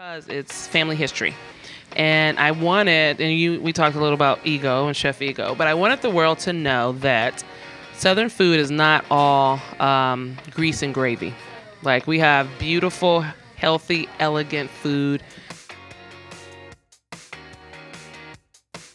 because it's family history. And I wanted, and you, we talked a little about ego and Chef Ego, but I wanted the world to know that Southern food is not all um, grease and gravy. Like we have beautiful, healthy, elegant food.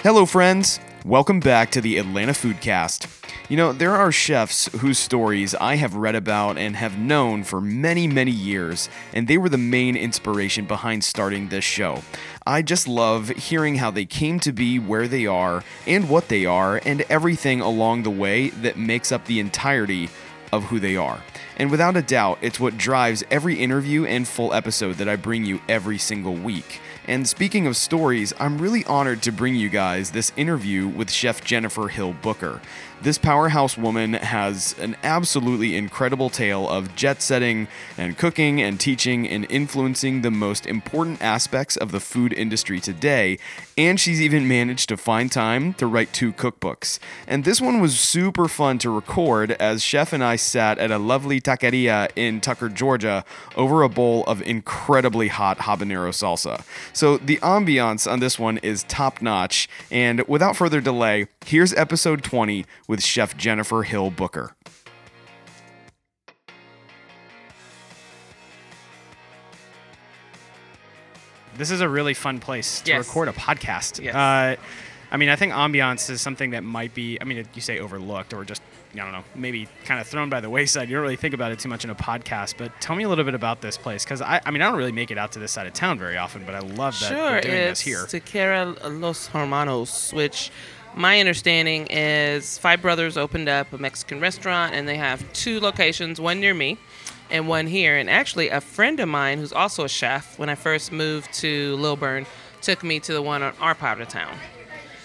Hello, friends. Welcome back to the Atlanta Foodcast. You know, there are chefs whose stories I have read about and have known for many, many years, and they were the main inspiration behind starting this show. I just love hearing how they came to be where they are and what they are, and everything along the way that makes up the entirety of who they are. And without a doubt, it's what drives every interview and full episode that I bring you every single week. And speaking of stories, I'm really honored to bring you guys this interview with Chef Jennifer Hill Booker. This powerhouse woman has an absolutely incredible tale of jet setting and cooking and teaching and influencing the most important aspects of the food industry today. And she's even managed to find time to write two cookbooks. And this one was super fun to record as Chef and I sat at a lovely taqueria in Tucker, Georgia, over a bowl of incredibly hot habanero salsa. So the ambiance on this one is top notch. And without further delay, here's episode 20 with Chef Jennifer Hill Booker. this is a really fun place to Yes. record a podcast. Yes. Uh, I mean, I think ambiance is something that might be, I mean, you say overlooked or just, I don't know, maybe kind of thrown by the wayside. You don't really think about it too much in a podcast, but tell me a little bit about this place because I, I mean, I don't really make it out to this side of town very often, but I love that Sure, you're doing it's this here. Sure, it's Taqueria Los Hermanos, which my understanding is five brothers opened up a Mexican restaurant, and they have two locations, one near me and one here. And actually, a friend of mine who's also a chef, when I first moved to Lilburn, took me to the one on our part of town.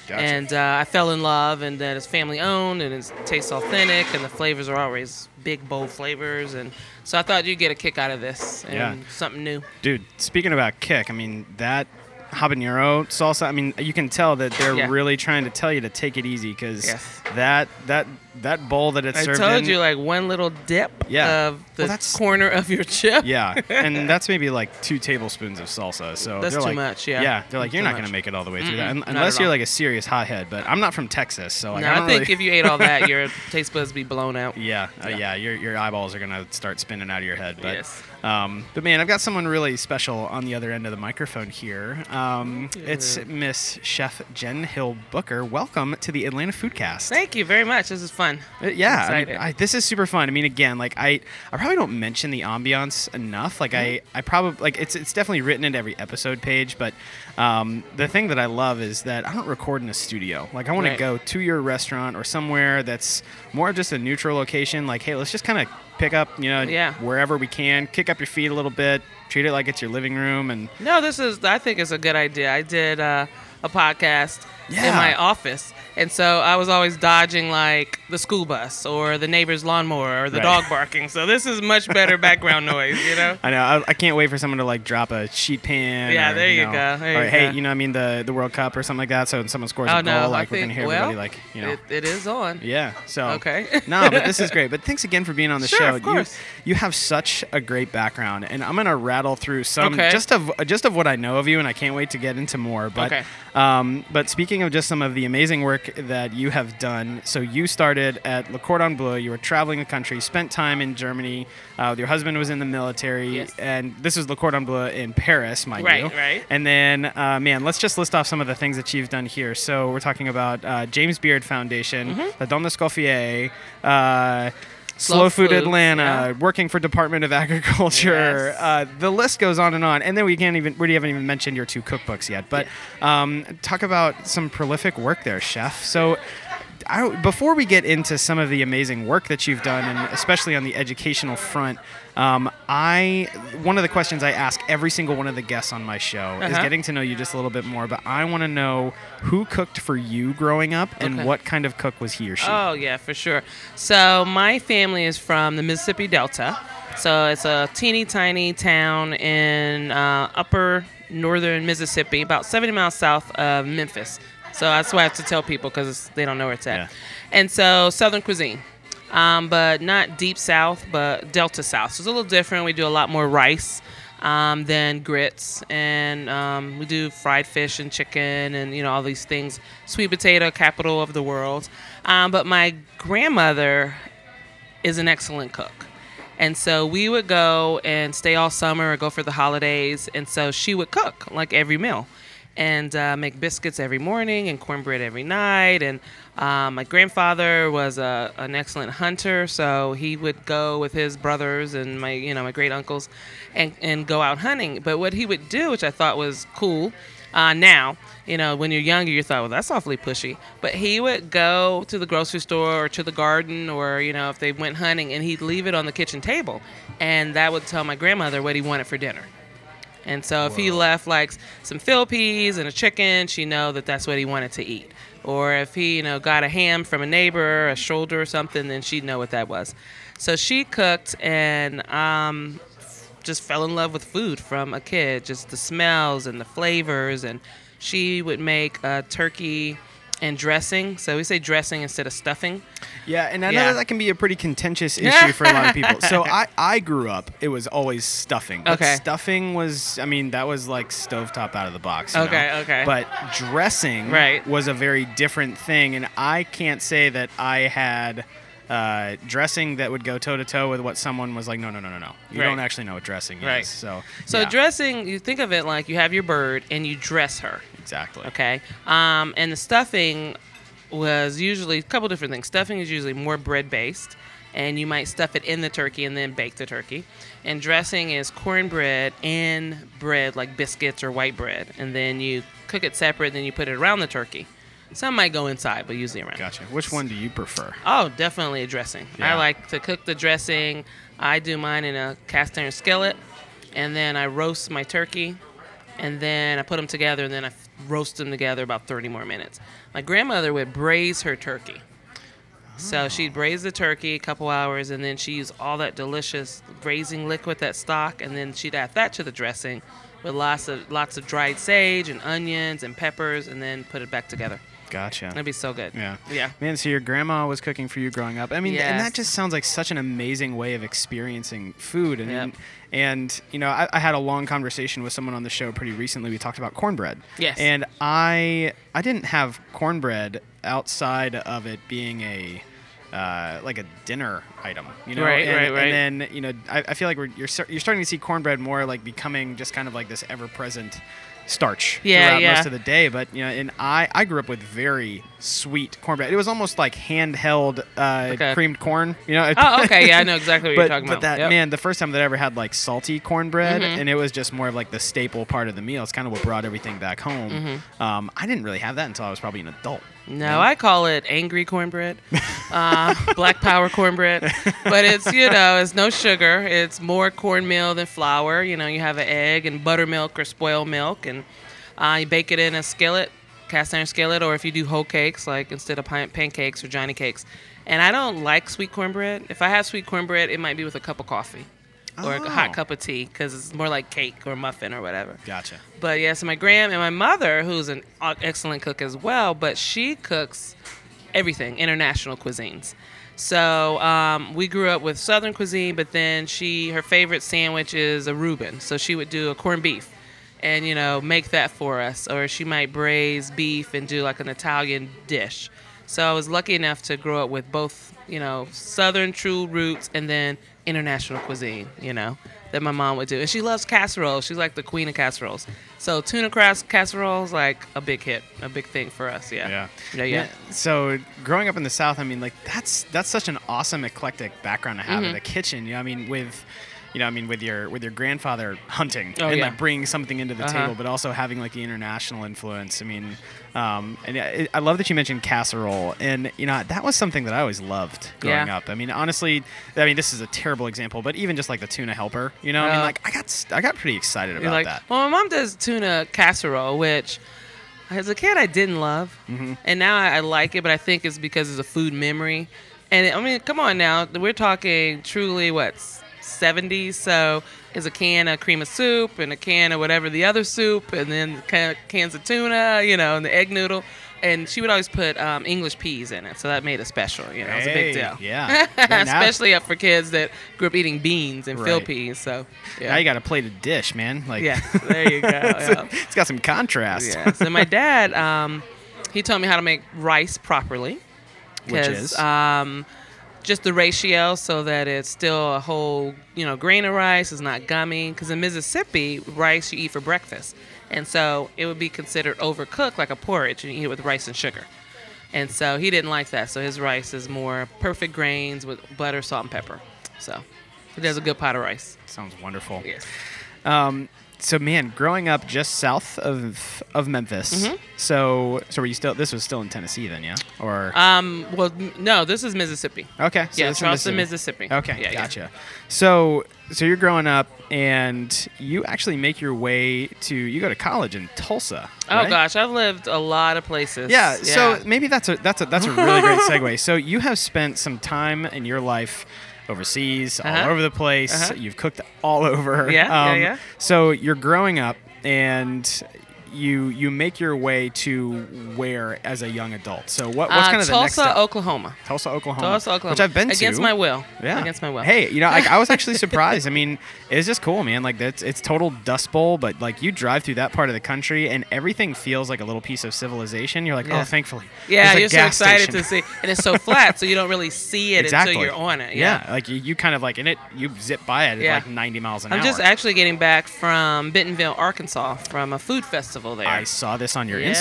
Gotcha. And uh, I fell in love, and that it's family owned, and it tastes authentic, and the flavors are always big, bold flavors. And so I thought you'd get a kick out of this and Yeah. something new. Dude, speaking about kick, I mean, that habanero salsa, I mean, you can tell that they're Yeah. really trying to tell you to take it easy because Yes. that, that, that bowl that it's served. I served told in, you, like one little dip Yeah. of the Well, that's- corner of your chip. Yeah, and that's maybe like two tablespoons of salsa. So That's too like, much, yeah. Yeah, they're like, you're not much. gonna make it all the way through Mm-mm, that, Un- unless you're all. like a serious hothead. But I'm not from Texas, so like, no, I, I, think really, if you ate all that, your taste buds be blown out. yeah, uh, Yeah. yeah, your your eyeballs are gonna start spinning out of your head. But, Yes. um, but man, I've got someone really special on the other end of the microphone here. Um, it's Miss Chef Jen Hill Booker. Welcome to the Atlanta Foodcast. Thank you very much. This is fun. Uh, Yeah, I mean. I, this is super fun. I mean, again, like I, I probably don't mention the ambiance enough. Like Mm-hmm. I, I probably like it's it's definitely written into every episode page. But um, the thing that I love is that I don't record in a studio. Like I want Right. to go to your restaurant or somewhere that's more just a neutral location. Like hey, let's just kind of pick up, you know, Yeah. wherever we can, kick up your feet a little bit, treat it like it's your living room, and No, this is. I think it's a good idea. I did uh, a podcast in my office, and so I was always dodging like the school bus or the neighbor's lawnmower or the Right. dog barking. So this is much better background noise. You know. I know. I, I can't wait for someone to like drop a sheet pan. Yeah, or, there you know, go, there or you hey, go. you know, I mean the the World Cup or something like that. So when someone scores Oh a goal, no, like I we're gonna hear well, everybody like you know. it, it is on. yeah. So Okay. no, but this is great. But thanks again for being on the Sure, show. of course. You you have such a great background, and I'm gonna rattle through some Okay. just of just of what I know of you, and I can't wait to get into more. But Okay. Um, but speaking of just some of the amazing work that you have done, so you started at Le Cordon Bleu. You were traveling the country, spent time in Germany. Uh, your husband was in the military, Yes. and this was Le Cordon Bleu in Paris, mind Right, you. right. right. And then, uh, man, let's just list off some of the things that you've done here. So we're talking about uh, James Beard Foundation, Mm-hmm. Les Dames d'Escoffier, uh, Slow, Food, Food, Atlanta, yeah. working for Department of Agriculture. Yes. Uh, the list goes on and on. And then we can't even we haven't even mentioned your two cookbooks yet. But um, talk about some prolific work there, chef. So. I, before we get into some of the amazing work that you've done, and especially on the educational front, um, I one of the questions I ask every single one of the guests on my show is Uh-huh. getting to know you just a little bit more. But I want to know who cooked for you growing up, and Okay. what kind of cook was he or she? Oh yeah, for sure. So my family is from the Mississippi Delta. So it's a teeny tiny town in uh, upper northern Mississippi, about 70 miles south of Memphis. So that's why I have to tell people because they don't know where it's at. Yeah. And so Southern cuisine. um, but not deep south, but Delta South. So it's a little different. We do a lot more rice. Um, then grits, and um, we do fried fish and chicken, and you know all these things. Sweet potato, capital of the world. Um, but my grandmother is an excellent cook. And so we would go and stay all summer or go for the holidays. And so she would cook like every meal and uh, make biscuits every morning and cornbread every night. And um, my grandfather was a, an excellent hunter, so he would go with his brothers and my, you know, my great uncles, and, and go out hunting. But what he would do, which I thought was cool, uh, now, you know, when you're younger, you thought, well, that's awfully pushy. But he would go to the grocery store or to the garden, or you know, if they went hunting, and he'd leave it on the kitchen table, and that would tell my grandmother what he wanted for dinner. And so if he left like some field peas and a chicken, she know that that's what he wanted to eat. Or if he, you know, got a ham from a neighbor, a shoulder or something, then she'd know what that was. So she cooked and um, just fell in love with food from a kid, just the smells and the flavors. And she would make a turkey and dressing. So we say dressing instead of stuffing. Yeah, and I know Yeah. that, that can be a pretty contentious issue for a lot of people. So I, I grew up, it was always stuffing. But Okay. Stuffing was, I mean, that was like stovetop out of the box. you Okay, know? okay. But dressing Right. was a very different thing. And I can't say that I had uh, dressing that would go toe to toe with what someone was like, no, no, no, no, no. You Right. don't actually know what dressing Right. is. So, So yeah, dressing, you think of it like you have your bird and you dress her. Exactly. Okay. Um, and the stuffing was usually a couple different things. Stuffing is usually more bread based, and you might stuff it in the turkey and then bake the turkey. And dressing is cornbread and bread, like biscuits or white bread, and then you cook it separate. Then you put it around the turkey. Some might go inside, but usually around. Gotcha. Which one do you prefer? Oh, definitely a dressing. Yeah. I like to cook the dressing. I do mine in a cast iron skillet, and then I roast my turkey, and then I put them together, and then I roast them together about 30 more minutes. My grandmother would braise her turkey. So oh. she'd braise the turkey a couple hours, and then she used all that delicious braising liquid, that stock, and then she'd add that to the dressing with lots of lots of dried sage and onions and peppers, and then put it back together. Gotcha. That'd be so good. Yeah. Yeah. Man, so your grandma was cooking for you growing up. I mean, and that just sounds like such an amazing way of experiencing food. And, Yep. and you know, I, I had a long conversation with someone on the show pretty recently. We talked about cornbread. Yes. And I I didn't have cornbread outside of it being a uh, like a dinner item, you know. Right, and, right, right. And then you know, I, I feel like we're, you're you're starting to see cornbread more like becoming just kind of like this ever-present starch Yeah, throughout yeah. most of the day. But you know, and I I grew up with very sweet cornbread. It was almost like handheld uh, Okay. creamed corn. You know. Oh, okay. Yeah, I know exactly what but, you're talking but about. But that Yep. man, the first time that I ever had like salty cornbread, Mhm. and it was just more of like the staple part of the meal. It's kind of what brought everything back home. Mm-hmm. Um, I didn't really have that until I was probably an adult. No, I call it angry cornbread, uh, black power cornbread. But it's you know it's no sugar. It's more cornmeal than flour. You know you have an egg and buttermilk or spoiled milk, and uh, you bake it in a skillet, cast iron skillet, or if you do whole cakes, like instead of pan- pancakes or Johnny cakes. And I don't like sweet cornbread. If I have sweet cornbread, it might be with a cup of coffee or a Oh. hot cup of tea because it's more like cake or muffin or whatever. Gotcha. But yes, my grand and my mother, who's an excellent cook as well, but she cooks everything international cuisines. So um, we grew up with Southern cuisine, but then she her favorite sandwich is a Reuben. So she would do a corned beef, and you know make that for us, or she might braise beef and do like an Italian dish. So I was lucky enough to grow up with both, you know, Southern true roots and then international cuisine. You know that my mom would do, and she loves casseroles. She's like the queen of casseroles. So tuna cras- casseroles like a big hit, a big thing for us. Yeah. Yeah. Yeah. yeah. So growing up in the South, I mean, like that's that's such an awesome eclectic background to have in Mhm. the kitchen. You know, I mean, with you know, I mean, with your with your grandfather hunting Oh, and yeah. like bringing something into the Uh-huh. table, but also having like the international influence. I mean, um, and I, I love that you mentioned casserole, and you know, that was something that I always loved growing Yeah. up. I mean, honestly, I mean, this is a terrible example, but even just like the tuna helper, you know, I mean, like I got I got pretty excited about like, that. well, my mom does tuna casserole, which as a kid I didn't love, Mhm. and now I, I like it, but I think it's because it's a food memory. And I mean, come on now, we're talking truly what 70s, so is a can of cream of soup and a can of whatever the other soup, and then cans of tuna, you know, and the egg noodle. and she would always put um, English peas in it, so that made it special. You know, it was a big Hey, deal. yeah. Now- especially up for kids that grew up eating beans and fill Right. peas. So Now yeah, you got to plate a plated dish, man. Like, yeah, there you go. yeah. it's got some contrast. Yeah. So my dad, um, he taught me how to make rice properly. Which is? um, just the ratio so that it's still a whole, you know, grain of rice It's not gummy. Because in Mississippi, rice you eat for breakfast, and so it would be considered overcooked like a porridge, and you eat it with rice and sugar. And so he didn't like that. So his rice is more perfect grains with butter, salt, and pepper. So he does a good pot of rice. Sounds wonderful. Yes. Um, so man, growing up just south of of Memphis. Mm-hmm. So so were you still? This was still in Tennessee then, yeah? Or Um. Well, no, this is Mississippi. okay, so yeah, Charleston, Mississippi. Okay, Yeah, yeah. gotcha. So so you're growing up and you actually make your way to you go to college in Tulsa. Oh gosh, I've lived a lot of places. Yeah, so maybe that's a that's a that's a really great segue. So you have spent some time in your life overseas, all Uh-huh. over the place. Uh-huh. You've cooked all over. Um, Yeah, yeah, yeah. So you're growing up, and you you make your way to where as a young adult. So what, what's uh, kind of the next step? Oklahoma. Tulsa, Oklahoma. Tulsa, Oklahoma. Which I've been against to. Against my will. Yeah, against my will. Hey, you know, like I was actually surprised. I mean, it's just cool, man. Like it's it's total Dust Bowl, but like you drive through that part of the country, and everything feels like a little piece of civilization. You're like, Yeah. oh, thankfully. yeah, you're so excited station. to see, and it's so flat, so you don't really see it exactly. until you're on it. Yeah, Yeah. like you, you kind of like in it. You zip by it at Yeah. like 90 miles an hour. I'm just actually getting back from Bentonville, Arkansas, from a food festival there. I saw this on your yeah,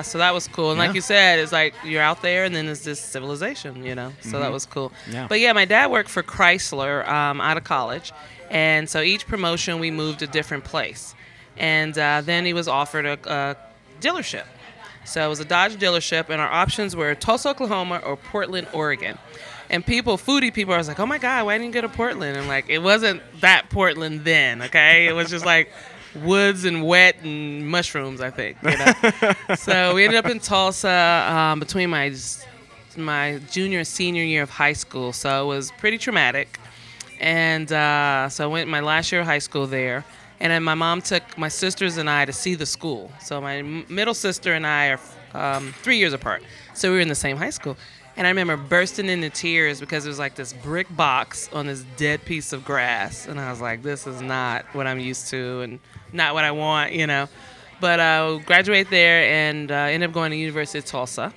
Instagram. so that was cool. And Yeah. like you said, it's like you're out there, and then there's this civilization, you know. So that was cool. Mm-hmm. Yeah. But yeah, my dad worked for Chrysler um, out of college, and so each promotion we moved a different place, and uh, then he was offered a, a dealership. So it was a Dodge dealership, and our options were Tulsa, Oklahoma, or Portland, Oregon. And people, foodie people, I was like, "Oh my God, why didn't you go to Portland?" And like, it wasn't that Portland then, okay? It was just like woods and wet and mushrooms, I think. You know? so we ended up in Tulsa um, between my my junior and senior year of high school. So it was pretty traumatic. And uh, so I went my last year of high school there. And then my mom took my sisters and I to see the school. So my middle sister and I are um, three years apart. So we were in the same high school. And I remember bursting into tears because it was like this brick box on this dead piece of grass. And I was like, this is not what I'm used to and not what I want, you know. But I graduated there and uh, ended up going to University of Tulsa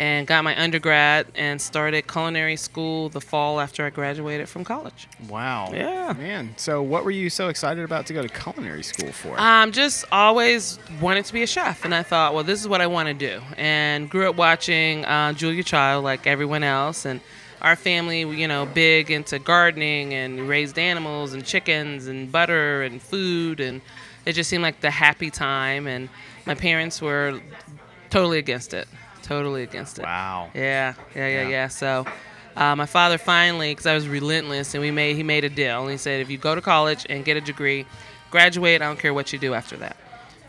and got my undergrad and started culinary school the fall after I graduated from college. Wow. Yeah. Man. So what were you so excited about to go to culinary school for? Um, just always wanted to be a chef, and I thought, well, this is what I want to do. And grew up watching uh, Julia Child like everyone else, and our family, you know, big into gardening and raised animals and chickens and butter and food, and it just seemed like the happy time. And my parents were totally against it, totally against it. wow. Yeah, yeah, yeah, Yeah. yeah. So, uh, my father finally, because I was relentless, and we made he made a deal. And he said, if you go to college and get a degree, graduate, I don't care what you do after that.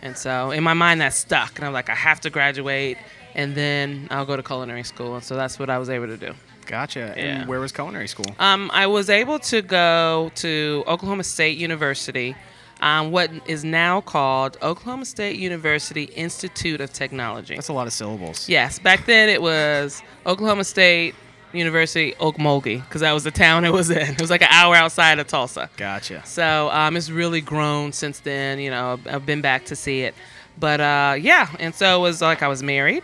And so, in my mind, that stuck, and I'm like, I have to graduate, and then I'll go to culinary school. And so that's what I was able to do. Gotcha. Yeah. And where was culinary school? Um, I was able to go to Oklahoma State University, um, what is now called Oklahoma State University Institute of Technology. That's a lot of syllables. Yes, back then it was Oklahoma State University Okmulgee because that was the town it was in. It was like an hour outside of Tulsa. Gotcha. So um, it's really grown since then. You know, I've- I've been back to see it, but uh, yeah. And so it was like I was married,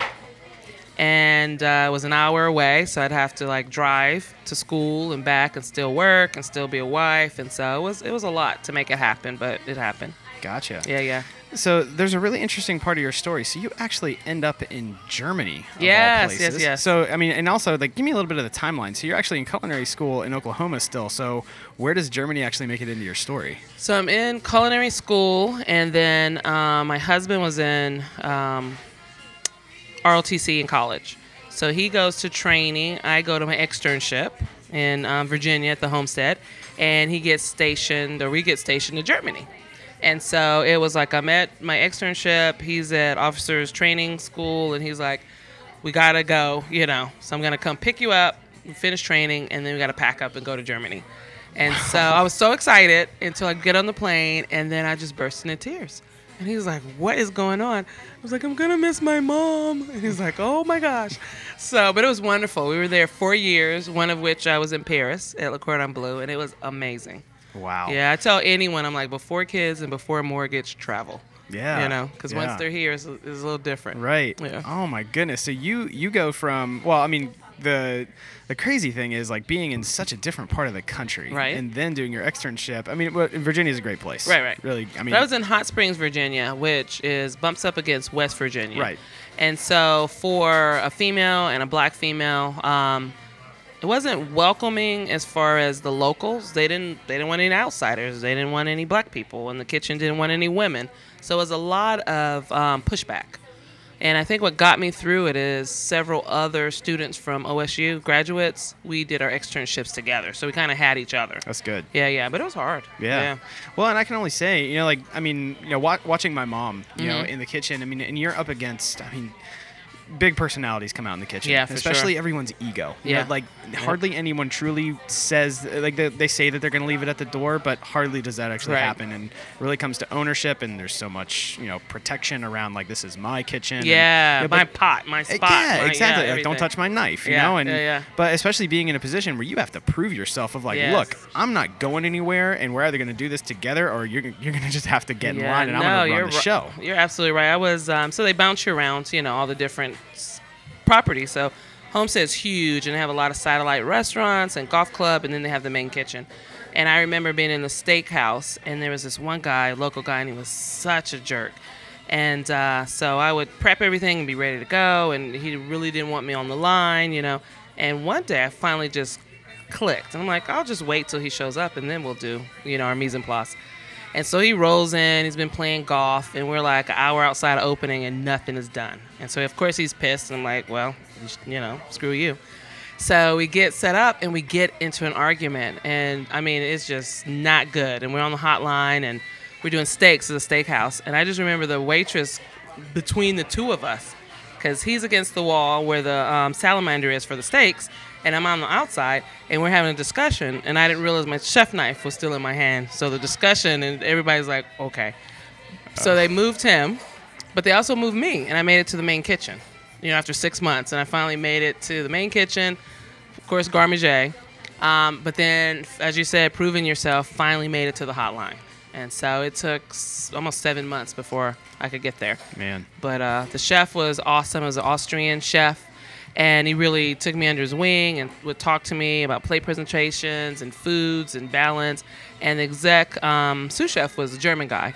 and uh, it was an hour away, so I'd have to like drive to school and back, and still work, and still be a wife, and so it was it was a lot to make it happen, but it happened. Gotcha. Yeah, yeah. So there's a really interesting part of your story. So you actually end up in Germany. Yes, yes, places. yes. So I mean, and also like, give me a little bit of the timeline. So you're actually in culinary school in Oklahoma still. So where does Germany actually make it into your story? So I'm in culinary school, and then um, my husband was in um, ROTC in college. So he goes to training. I go to my externship in um, Virginia at the homestead, and he gets stationed, or we get stationed to Germany. And so it was like I'm at my externship. He's at officers training school, and he's like, "We gotta go," you know. So I'm gonna come pick you up, finish training, and then we gotta pack up and go to Germany. And so I was so excited until I get on the plane, and then I just burst into tears. And he was like, "What is going on?" I was like, "I'm gonna miss my mom." And he's like, "Oh my gosh!" So, but it was wonderful. We were there four years, one of which I was in Paris at Le Cordon Bleu, and it was amazing. Wow. Yeah, I tell anyone, I'm like, before kids and before mortgage, travel. Yeah. You know, because Yeah. once they're here, it's, it's a little different. Right. Yeah. Oh my goodness. So you you go from well, I mean the the crazy thing is like being in such a different part of the country, Right. And then doing your externship. I mean, Virginia is a great place. Right, right. Really. I mean, But I was in Hot Springs, Virginia, which is bumps up against West Virginia. Right. And so for a female and a black female, um, it wasn't welcoming as far as the locals. They didn't they didn't want any outsiders. They didn't want any black people, and the kitchen didn't want any women. So it was a lot of um, pushback. And I think what got me through it is several other students from OSU, graduates, we did our externships together. So we kind of had each other. that's good. Yeah, yeah, but it was hard. Yeah. Well, and I can only say, you know, like I mean, you know, wa- watching my mom, you know, Mhm. in the kitchen. I mean, and you're up against, I mean, big personalities come out in the kitchen. Yeah, especially sure. everyone's ego. You Yeah. know, like hardly anyone truly says like they, they say that they're going to leave it at the door, but hardly does that actually Right. happen. And really comes to ownership, and there's so much you know protection around like this is my kitchen. and- Yeah, you know, my pot, my spot. Yeah, my- exactly. yeah, like, don't touch my knife, you Yeah, know. And yeah, yeah. but especially being in a position where you have to prove yourself of like, Yes. look, I'm not going anywhere, and we're either going to do this together, or you're you're going to just have to get in line, and I'm no, going to run the ri- show. You're absolutely right. I was um, so they bounce you around, you know, all the different properties. So Homestead's huge, and they have a lot of satellite restaurants and golf club, and then they have the main kitchen. And I remember being in the steakhouse, and there was this one guy, local guy, and he was such a jerk. And uh, so I would prep everything and be ready to go, and he really didn't want me on the line, you know. And one day I finally just clicked, and I'm like, I'll just wait till he shows up, and then we'll do, you know, our mise en place. And so he rolls in, he's been playing golf, and we're like an hour outside of opening, and nothing is done. And so, of course, he's pissed. And I'm like, well, you know, screw you. So we get set up and we get into an argument. And I mean, it's just not good. And we're on the hotline and we're doing steaks at a steakhouse. And I just remember the waitress between the two of us, because he's against the wall where the um, salamander is for the steaks, and I'm on the outside, and we're having a discussion. And I didn't realize my chef knife was still in my hand. So the discussion, and everybody's like, okay. So they moved him, but they also moved me, and I made it to the main kitchen. You know, after six months, and I finally made it to the main kitchen. Of course, Garde manger. Um, but then, as you said, proving yourself, finally made it to the hotline. And so it took s- almost seven months before I could get there. Man, But uh, the chef was awesome. It was an Austrian chef. And he really took me under his wing and would talk to me about plate presentations and foods and balance. And the exec um, sous chef was a German guy.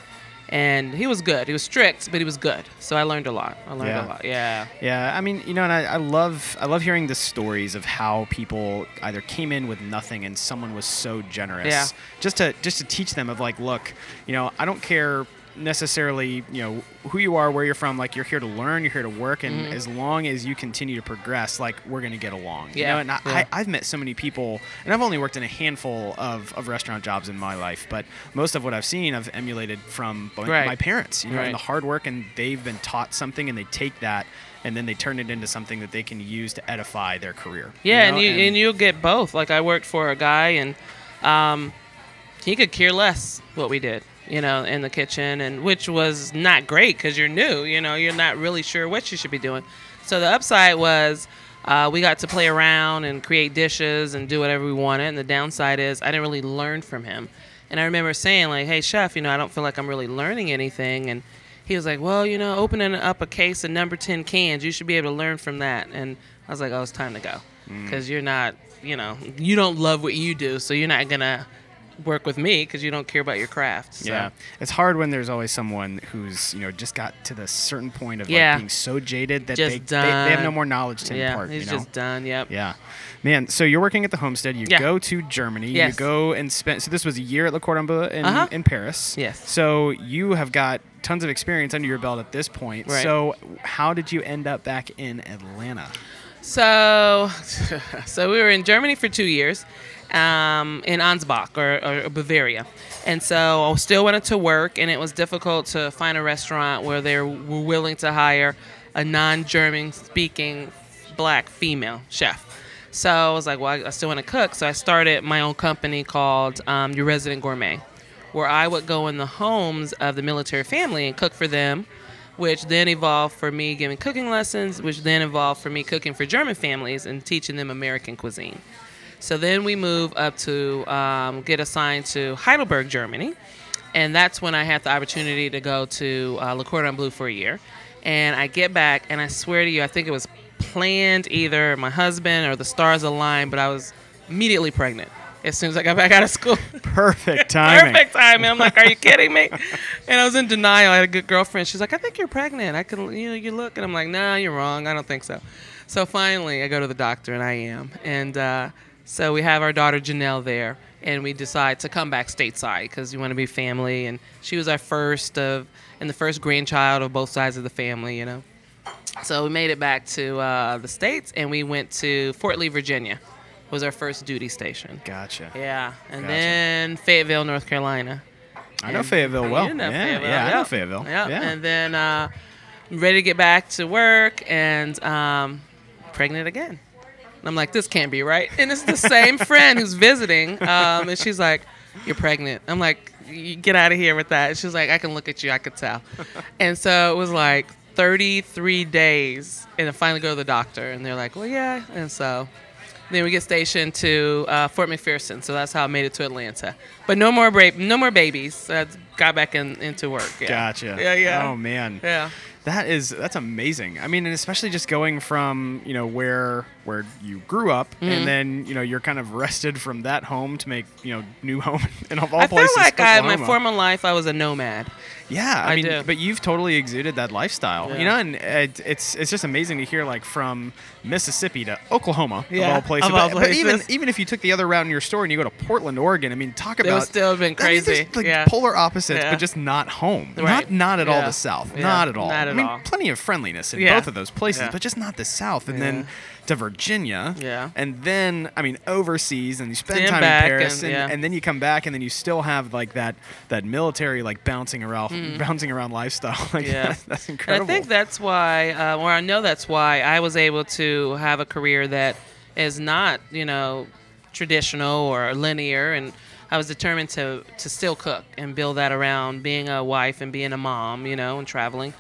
And he was good. He was strict, but he was good. So I learned a lot. I learned Yeah. a lot. Yeah. yeah. I mean, you know, and I, I love I love hearing the stories of how people either came in with nothing and someone was so generous. Yeah. Just to just to teach them of like, look, you know, I don't care necessarily, you know, who you are, where you're from. Like, you're here to learn, you're here to work, and as long as you continue to progress, like, we're gonna get along. You Yeah, know, and yeah. I, I've met so many people, and I've only worked in a handful of, of restaurant jobs in my life, but most of what I've seen, I've emulated from my, Right. my parents. You know, Right. and the hard work, and they've been taught something, and they take that. And then they turn it into something that they can use to edify their career. Yeah, know? and you and, you'll get both. Like I worked for a guy, and um, he could care less what we did, you know, in the kitchen, and which was not great because you're new. You know, you're not really sure what you should be doing. So the upside was. Uh, we got to play around and create dishes and do whatever we wanted. And the downside is I didn't really learn from him. And I remember saying like, "Hey, chef, you know, I don't feel like I'm really learning anything." And he was like, "Well, you know, opening up a case of number ten cans, you should be able to learn from that." And I was like, "Oh, it's time to go, Mm. because you're not, you know, you don't love what you do, so you're not gonna work with me because you don't care about your craft." So. Yeah, it's hard when there's always someone who's you know just got to the certain point of Yeah. like being so jaded that they, they, they have no more knowledge to yeah, impart. he's you know? just done. Yep. yeah, man. So you're working at the homestead. You Yeah. go to Germany. You go and spend. So this was a year at Le Cordon Bleu in, Uh-huh. in Paris. Yes. So you have got tons of experience under your belt at this point. Right. So how did you end up back in Atlanta? So, so we were in Germany for two years, um, in Ansbach or, or Bavaria, and so I still wanted to work, and it was difficult to find a restaurant where they were willing to hire a non-German speaking black female chef. So I was like, well, I, I still want to cook, so I started my own company called um, Your Resident Gourmet, where I would go in the homes of the military family and cook for them, which then evolved for me giving cooking lessons, which then evolved for me cooking for German families and teaching them American cuisine. So then we move up to um, get assigned to Heidelberg, Germany. And that's when I had the opportunity to go to uh, Le Cordon Bleu for a year. And I get back, and I swear to you, I think it was planned either my husband or the stars aligned, but I was immediately pregnant as soon as I got back out of school. Perfect timing. Perfect timing. I'm like, are you kidding me? And I was in denial. I had a good girlfriend. She's like, I think you're pregnant. I can, you know, you look. And I'm like, nah, you're wrong. I don't think so. So finally, I go to the doctor, and I am. And uh, so we have our daughter Janelle there, and we decide to come back stateside because we want to be family. And she was our first of, and the first grandchild of both sides of the family, you know. So we made it back to uh, the states, and we went to Fort Lee, Virginia. Was our first duty station. Gotcha. Yeah, and Gotcha. then Fayetteville, North Carolina. I know And- Fayetteville well. You know yeah, Fayetteville, yeah, I know. Fayetteville. Yep. Yeah. And then uh, ready to get back to work and um, pregnant again. And I'm like, this can't be right. And it's the same friend who's visiting, um, and she's like, "You're pregnant." I'm like, "Get out of here with that." And she's like, "I can look at you. I could tell." and so it was like 33 days, and I finally go to the doctor, and they're like, "Well, yeah." And so then we get stationed to uh, Fort McPherson, so that's how I made it to Atlanta. But no more bra- no more babies. I got back in, into work. Yeah. Gotcha. Yeah, yeah. Oh man. Yeah. That is that's amazing. I mean, and especially just going from you know where where you grew up, Mm-hmm. and then you know you're kind of wrested from that home to make you know new home in of all I feel like I, my former life, I was a nomad. Yeah, I, I mean, do. but you've totally exuded that lifestyle, you know, and it, it's it's just amazing to hear like from Mississippi to Oklahoma Yeah, of all places. of all but, but even even if you took the other route in your story and you go to Portland, Oregon, I mean, talk It about would still have been I mean, crazy. like yeah. polar opposites, Yeah. but just not home. Right. Not not at all the South. Yeah, Not at all. not I mean, all. plenty of friendliness in Yeah. both of those places, Yeah. but just not the South. And Yeah. then to Virginia. Yeah. And then I mean overseas, and you spend Stand time in Paris, and- and, yeah. and then you come back, and then you still have like that that military like bouncing around bouncing around lifestyle. like Mm. Yeah. that's, that's And incredible. I think that's why, uh, or I know that's why I was able to have a career that is not, you know, traditional or linear, and I was determined to to still cook and build that around being a wife and being a mom, you know, and traveling.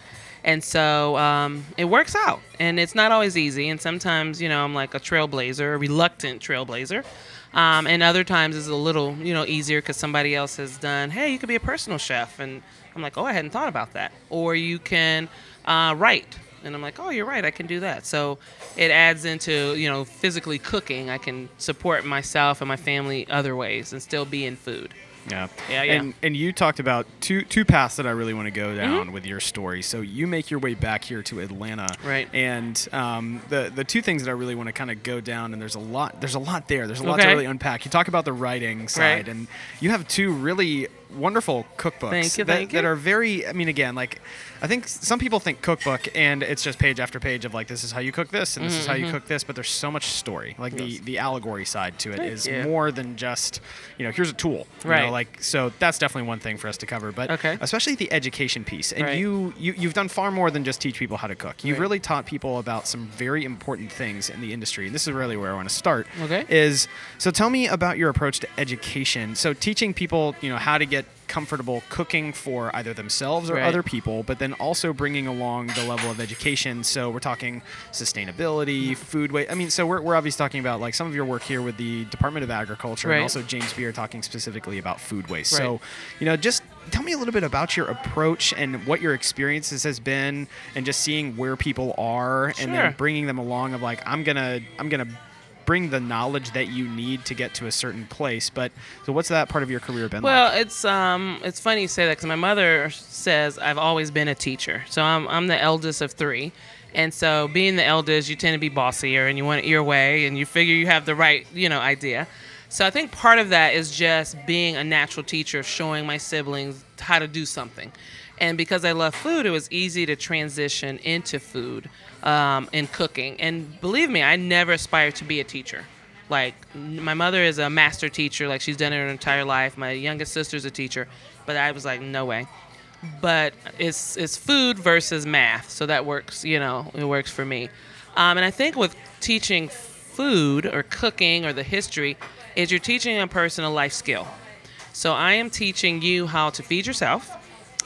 And so um, it works out, and it's not always easy. And sometimes, you know, I'm like a trailblazer, a reluctant trailblazer. Um, and other times it's a little, you know, easier because somebody else has done. Hey, you could be a personal chef, and I'm like, oh, I hadn't thought about that. Or you can uh, write, and I'm like, oh, you're right, I can do that. So it adds into, you know, physically cooking. I can support myself and my family other ways and still be in food. Yeah. Yeah, yeah. And and you talked about two two paths that I really want to go down Mm-hmm. with your story. So you make your way back here to Atlanta. Right. And um, the the two things that I really want to kind of go down, and there's a lot there's a lot there. There's a lot Okay. to really unpack. You talk about the writing side, Right. and you have two really wonderful cookbooks Thank you, that, thank that are very I mean again like I think some people think cookbook and it's just page after page of like this is how you cook this and this is how you cook this but there's so much story like the Mm-hmm, Yes. the allegory side to it Thank is you. more than just you know here's a tool you know, Right. like so that's definitely one thing for us to cover but Okay. especially the education piece and Right. you, you you've done far more than just teach people how to cook you've Right. really taught people about some very important things in the industry and this is really where i want to start Okay. is so tell me about your approach to education so teaching people you know how to get comfortable cooking for either themselves or Right. other people but then also bringing along the level of education. So we're talking sustainability mm-hmm. food waste i mean so we're, we're obviously talking about like some of your work here with the department of agriculture and also james beard talking specifically about food waste. Right. so you know just tell me a little bit about your approach and what your experiences has been and just seeing where people are and then bringing them along of like i'm gonna i'm gonna bring the knowledge that you need to get to a certain place but so what's that part of your career been Well, like Well, it's um, it's funny you say that because my mother says I've always been a teacher. So I'm I'm the eldest of three, and so being the eldest, you tend to be bossier and you want it your way, and you figure you have the right you know idea. So I think part of that is just being a natural teacher, showing my siblings how to do something. And because I love food, it was easy to transition into food um, and cooking. And believe me, I never aspired to be a teacher. Like my mother is a master teacher, like she's done it her entire life. My youngest sister's a teacher, but I was like, no way. But it's it's food versus math, so that works. You know, it works for me. Um, and I think with teaching food or cooking or the history, is you're teaching a person a life skill. So I am teaching you how to feed yourself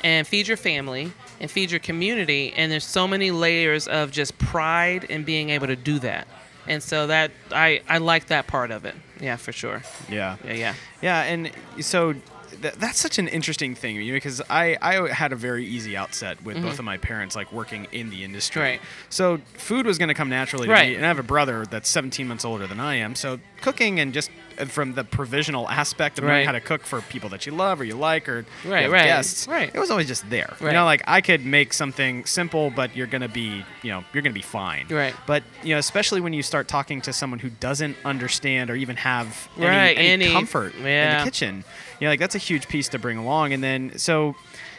and feed your family and feed your community. And there's so many layers of just pride in being able to do that. And so that I, I like that part of it. Yeah, for sure. Yeah. Yeah, yeah. Yeah, and so th- that's such an interesting thing you know, because I, I had a very easy outset with both of my parents like working in the industry. Mm-hmm. Right. So food was going to come naturally to Right. me, and I have a brother that's 17 months older than I am. So cooking and just from the provisional aspect of knowing how to cook for people that you love or you like or Right, have right, guests, right. it was always just there. You Right. know, like I could make something simple, but you're going to be, you know, you're going to be fine. Right. But you know, especially when you start talking to someone who doesn't understand or even have any, Right, any any- comfort in the kitchen, you know, like that's a huge piece to bring along. And then so,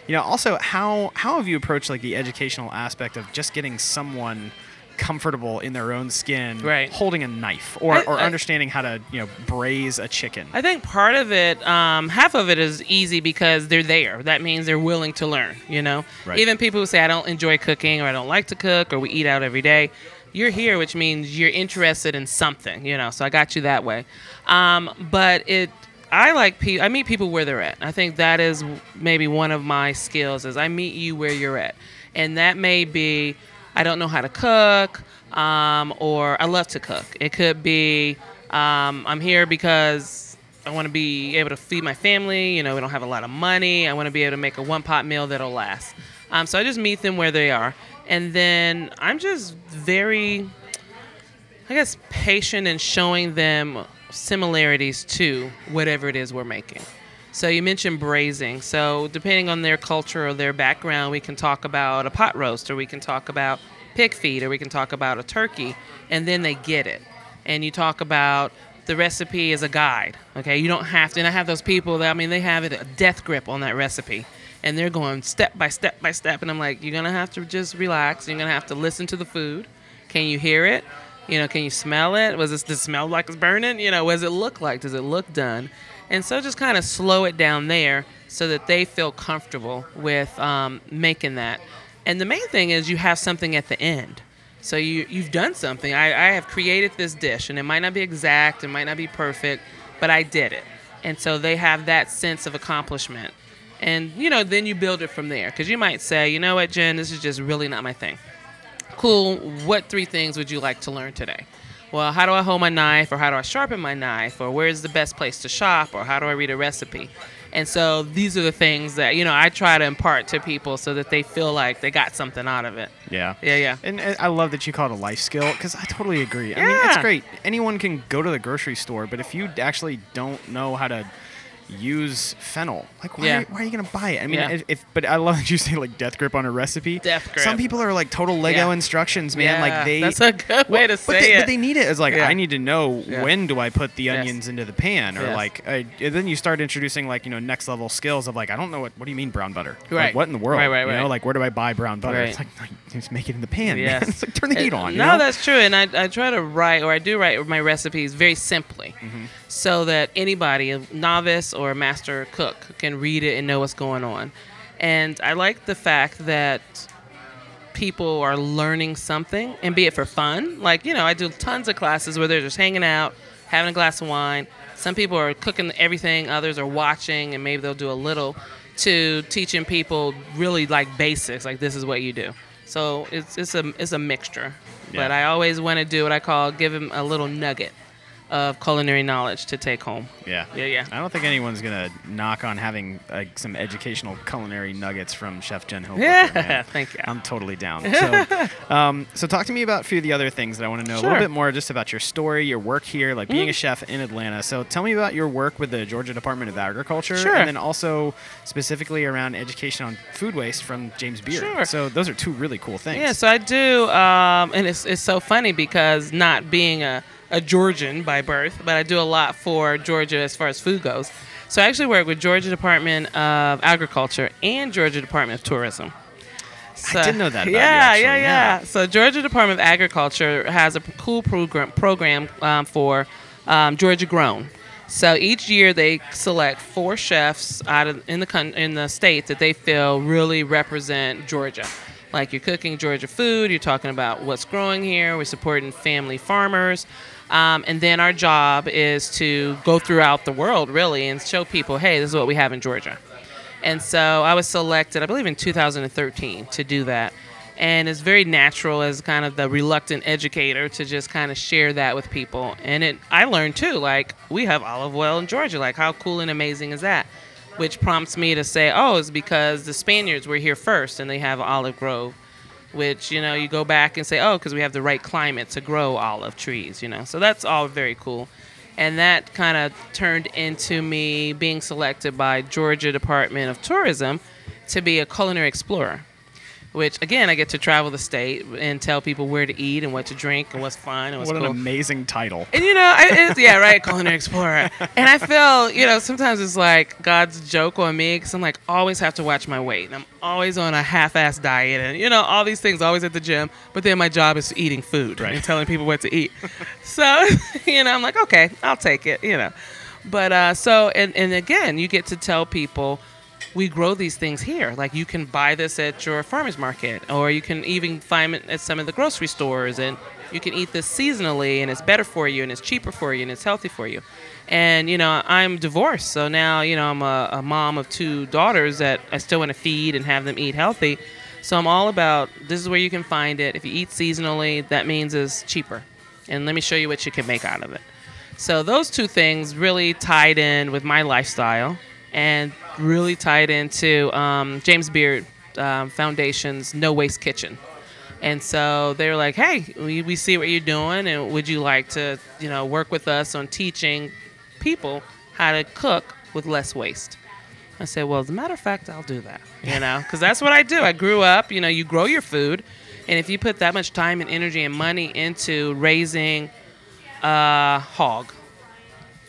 you know, also how how have you approached like the educational aspect of just getting someone comfortable in their own skin, Right. holding a knife or, I- or I- understanding how to you know braise a chicken. I think part of it, um, half of it is easy because they're there. That means they're willing to learn, you know? Right. Even people who say, I don't enjoy cooking or I don't like to cook or we eat out every day, you're here, which means you're interested in something, you know? So I got you that way. Um, but it, I like people, I meet people where they're at. I think that is maybe one of my skills is I meet you where you're at. And that may be, I don't know how to cook, um, or I love to cook. It could be, um, I'm here because I want to be able to feed my family. You know, we don't have a lot of money. I want to be able to make a one pot meal that'll last. Um, so I just meet them where they are. And then I'm just very, I guess, patient in showing them similarities to whatever it is we're making. So you mentioned braising. So depending on their culture or their background, we can talk about a pot roast, or we can talk about pig feet, or we can talk about a turkey, and then they get it. And you talk about the recipe as a guide. Okay, you don't have to. And I have those people that I mean, they have it a death grip on that recipe, and they're going step by step by step. And I'm like, you're gonna have to just relax. You're gonna have to listen to the food. Can you hear it? You know, can you smell it? Was this does it smell like it's burning? You know, what does it look like? Does it look done? And so just kind of slow it down there so that they feel comfortable with um, making that. And the main thing is you have something at the end. So you you've done something. I, I have created this dish, and it might not be exact, it might not be perfect, but I did it. And so they have that sense of accomplishment. And you know, then you build it from there. Because you might say, you know what, Jen, this is just really not my thing cool, what three things would you like to learn today? Well, how do I hold my knife, or how do I sharpen my knife, or where's the best place to shop, or how do I read a recipe? And so these are the things that, you know, I try to impart to people so that they feel like they got something out of it. Yeah. Yeah, yeah. And, and I love that you call it a life skill because I totally agree. I mean, it's great. Anyone can go to the grocery store, but if you actually don't know how to use fennel, like why, Yeah. why are you gonna buy it? I mean, Yeah. if, if but I love that you say like death grip on a recipe. Death grip. Some people are like total Lego Yeah. instructions, man. Like they. that's a good way to but say they, it. But they need it. It's like. I need to know when do I put the Yes. onions into the pan, or Yes. like and then you start introducing like you know next level skills of like I don't know what what do you mean brown butter? Like, Right. what in the world? Right, right, You know, like where do I buy brown butter? Right. It's like, like just make it in the pan. Yes. Man. it's like turn the heat on. No, know? that's true. And I, I try to write, or I do write my recipes very simply Mm-hmm. so that anybody, a novice or a master cook, can read it and know what's going on. And I like the fact that people are learning something and be it for fun. Like, you know, I do tons of classes where they're just hanging out, having a glass of wine. Some people are cooking everything, others are watching, and maybe they'll do a little to teaching people really like basics, like this is what you do. So it's it's a it's a mixture. But I always want to do what I call give them a little nugget of culinary knowledge to take home. Yeah. Yeah, yeah. I don't think anyone's gonna knock on having like some educational culinary nuggets from Chef Jen Hill. Yeah, thank you. I'm totally down. So, um, so talk to me about a few of the other things that I want to know a little bit more just about your story, your work here, like being a Mm-hmm. chef in Atlanta. So tell me about your work with the Georgia Department of Agriculture, Sure. and then also specifically around education on food waste from James Beard. Sure. So those are two really cool things. Yeah, so I do, um, and it's, it's so funny because not being a, a Georgian by birth, but I do a lot for Georgia as far as food goes. So I actually work with Georgia Department of Agriculture and Georgia Department of Tourism. So- didn't know that about you, yeah, yeah, yeah. yeah. So Georgia Department of Agriculture has a cool program program um, for um, Georgia Grown. So each year they select four chefs out of in the in the state that they feel really represent Georgia. Like you're cooking Georgia food, you're talking about what's growing here, we're supporting family farmers. Um, and then our job is to go throughout the world really and show people, hey, this is what we have in Georgia. And so I was selected, I believe in 2013, to do that. And it's very natural as kind of the reluctant educator to just kind of share that with people. And it, I learned too, like, we have olive oil in Georgia. Like, how cool and amazing is that? Which prompts me to say, oh, it's because the Spaniards were here first and they have olive grove. Which, you know, you go back and say, oh, because we have the right climate to grow olive trees, you know. So that's all very cool and that kind of turned into me being selected by Georgia Department of Tourism to be a culinary explorer which again I get to travel the state and tell people where to eat and what to drink and what's fun and what's what cool. an amazing title. And you know, I, it's, yeah, right, culinary explorer. And I feel, you know, sometimes it's like God's joke on me because I'm like always have to watch my weight. And I'm always on a half-ass diet, and you know, all these things. Always at the gym, but then my job is eating food Right. and telling people what to eat. so, you know, I'm like, okay, I'll take it. You know, but uh, so and and again, you get to tell people we grow these things here. Like you can buy this at your farmer's market, or you can even find it at some of the grocery stores, and you can eat this seasonally, and it's better for you, and it's cheaper for you, and it's healthy for you. And you know, I'm divorced, so now you know I'm a, a mom of two daughters that I still want to feed and have them eat healthy. So I'm all about this is where you can find it. If you eat seasonally, that means it's cheaper. And let me show you what you can make out of it. So those two things really tied in with my lifestyle and really tied into um, James Beard um, Foundation's No Waste Kitchen. And so they were like, "Hey, we, we see what you're doing, and would you like to, you know, work with us on teaching people how to cook with less waste?" I said, "Well, as a matter of fact, I'll do that. You know, because that's what I do. I grew up. You know, you grow your food, and if you put that much time and energy and money into raising a hog,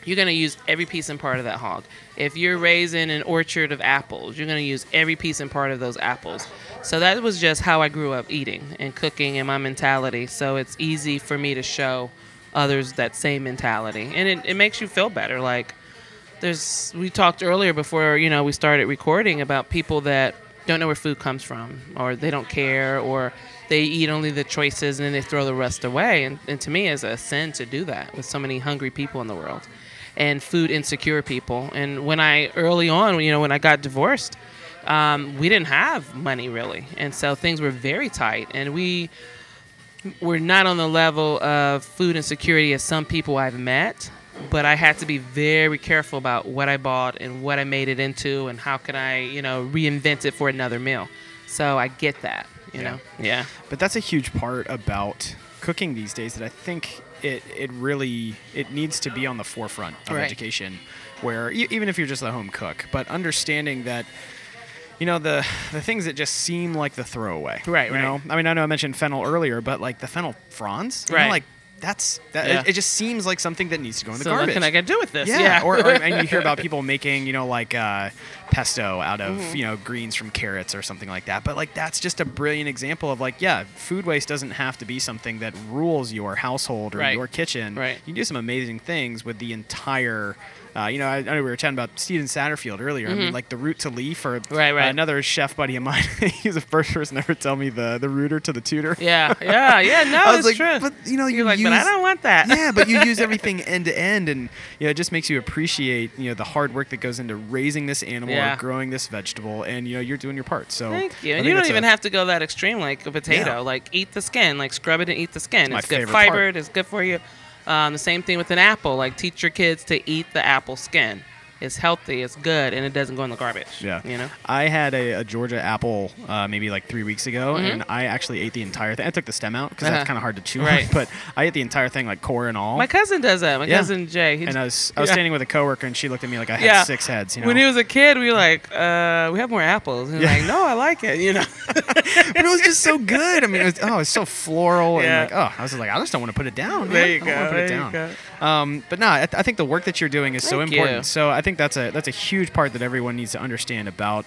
you're going to use every piece and part of that hog. If you're raising an orchard of apples, you're going to use every piece and part of those apples. So that was just how I grew up eating and cooking and my mentality. So it's easy for me to show others that same mentality. And it, it makes you feel better. Like, there's, we talked earlier before, you know, we started recording about people that don't know where food comes from or they don't care or they eat only the choices and then they throw the rest away. And, and to me, it's a sin to do that with so many hungry people in the world and food insecure people. And when I early on, you know, when I got divorced, um, we didn't have money really, and so things were very tight, and we were not on the level of food insecurity as some people I've met. But I had to be very careful about what I bought and what I made it into, and how can I, you know, reinvent it for another meal. So I get that, you Yeah. know, yeah. But that's a huge part about cooking these days that I think it, it really it needs to be on the forefront of Right. education where e- even if you're just a home cook but understanding that you know the the things that just seem like the throwaway Right, you right. know i mean i know i mentioned fennel earlier but like the fennel fronds you know, Right. like that's that Yeah. it, it just seems like something that needs to go in the so garbage what can I get to do with this? yeah, or, or and you hear about people making you know like uh, pesto out of Mm-hmm. you know greens from carrots or something like that. But like that's just a brilliant example of like yeah, food waste doesn't have to be something that rules your household or Right. your kitchen. Right. You can do some amazing things with the entire. Uh, you know, I, I know we were chatting about Steven Satterfield earlier. I mean, like the root to leaf, or Mm-hmm. Right, right. another chef buddy of mine. he's the first person to ever tell me the the rooter to the tutor. yeah, yeah, yeah. No, I was it's like, true. but you know, you You're like, but I don't want that. yeah, but you use everything end to end, and you know, it just makes you appreciate you know the hard work that goes into raising this animal Yeah. or growing this vegetable, and you know you're doing your part. So Thank you. I And you don't even a- have to go that extreme like a potato. Yeah. Like eat the skin, like scrub it and eat the skin. My it's good favorite part. fibered. It's good for you. Um, the same thing with an apple. Like teach your kids to eat the apple skin. It's healthy. It's good, and it doesn't go in the garbage. Yeah, You know. I had a, a Georgia apple uh, maybe like three weeks ago, and I actually ate the entire thing. I took the stem out because Mm-hmm. Uh-huh. that's kind of hard to chew Right. on, but I ate the entire thing like core and all. My cousin does that. My Yeah. cousin Jay. He and I was I was Yeah. standing with a coworker, and she looked at me like I had Yeah. six heads. You know, When he was a kid, we were like, uh, we have more apples. And he's Yeah. like, no, I like it. You know. but it was just so good. I mean, it was, oh, it's so floral, Yeah. and like, oh, I was like, I just don't want to put it down. There man. you I don't wanna go, Put it down. Um, but no, I, th- I think the work that you're doing is so important. you. So I think that's a that's a huge part that everyone needs to understand about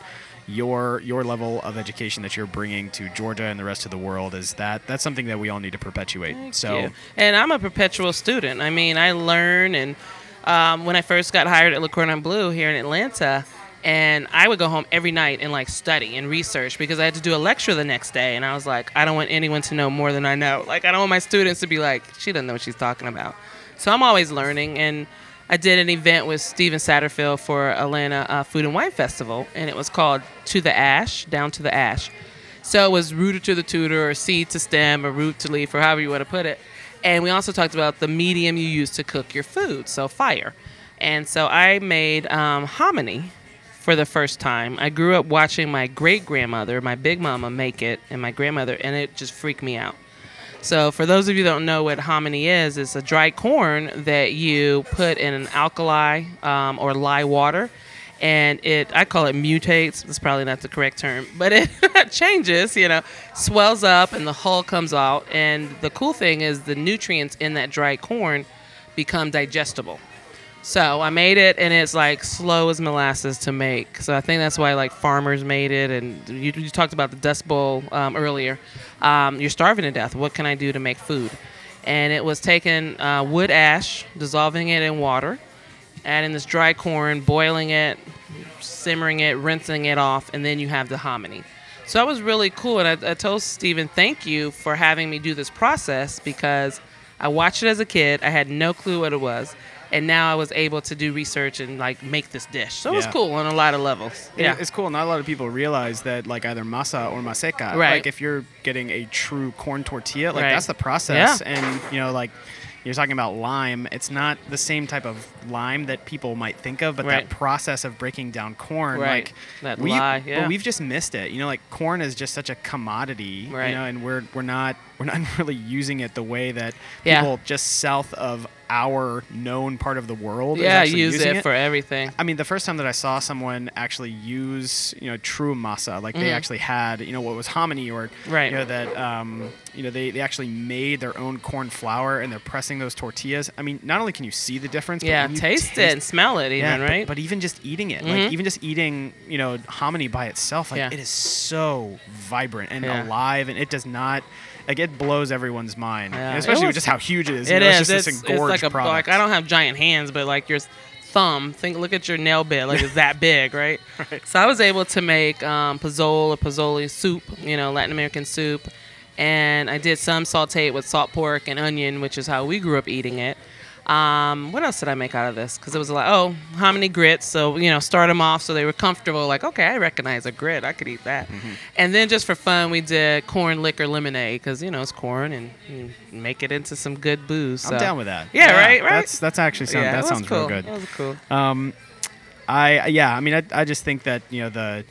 your your level of education that you're bringing to Georgia and the rest of the world is that that's something that we all need to perpetuate. Thank so you. and I'm a perpetual student. I mean, I learn, and um, when I first got hired at La Cordon Bleu here in Atlanta, And I would go home every night and like study and research because I had to do a lecture the next day. And I was like, I don't want anyone to know more than I know. Like, I don't want my students to be like, she doesn't know what she's talking about. So I'm always learning. And I did an event with Steven Satterfield for Atlanta uh, Food and Wine Festival, and it was called To the Ash, Down to the Ash. So it was rooted to the tutor, or seed to stem, or root to leaf, or however you want to put it. And we also talked about the medium you use to cook your food, so fire. And so I made um, hominy for the first time. I grew up watching my great grandmother, my big mama, make it, and my grandmother, and it just freaked me out. So, for those of you that don't know what hominy is, it's a dry corn that you put in an alkali um, or lye water, and it I call it mutates. That's probably not the correct term, but it changes. You know, swells up and the hull comes out. And the cool thing is the nutrients in that dry corn become digestible. So I made it, and it's like slow as molasses to make. So I think that's why like farmers made it. And you, you talked about the Dust Bowl um, earlier. Um, you're starving to death. What can I do to make food? And it was taking uh, wood ash, dissolving it in water, adding this dry corn, boiling it, simmering it, rinsing it off, and then you have the hominy. So that was really cool. And I, I told Steven, thank you for having me do this process because I watched it as a kid. I had no clue what it was. And now I was able to do research and like make this dish. So it was cool on a lot of levels. It- Yeah. it's cool. Not a lot of people realize that, like either masa or maseca. Right. Like if you're getting a true corn tortilla, like Right. that's the process. Yeah. And you know, like you're talking about lime. It's not the same type of lime that people might think of, but Right. that process of breaking down corn, Right. like That we, lye, yeah. But we've just missed it. You know, like corn is just such a commodity. Right. You know, and we're we're not we're not really using it the way that Yeah. people just south of our known part of the world. yeah, use using it, for everything. I mean, the first time that I saw someone actually use, you know, true masa, like they Mhm. actually had, you know, what was hominy or, Right. you know, that, um, you know, they, they actually made their own corn flour and they're pressing those tortillas. I mean, not only can you see the difference, Yeah, but you taste, it and smell it even, but- right? But, even just eating it, Mhm. like even just eating, you know, hominy by itself, like Yeah. it is so vibrant and Yeah. alive, and it does not, like it blows everyone's mind, Yeah. especially was- with just how huge it is. you It know, is. It's just It's, this it's like a product. like I don't have giant hands, but like your thumb. Think, look at your nail bed, like it's that big, right? Right. So I was able to make um, pozole or pozole soup, you know, Latin American soup, and I did some sauteed with salt pork and onion, which is how we grew up eating it. Um, what else did I make out of this? Because it was like, oh, hominy grits. So you know, start them off so they were comfortable. Like, okay, I recognize a grit. I could eat that. Mm-hmm. And then just for fun, we did corn liquor lemonade because you know it's corn and you make it into some good booze. I'm down with that. Yeah, right, right. That's that's actually sound, yeah, that sounds cool. real good. It was cool. Um, I yeah, I mean, I, I just think that you know the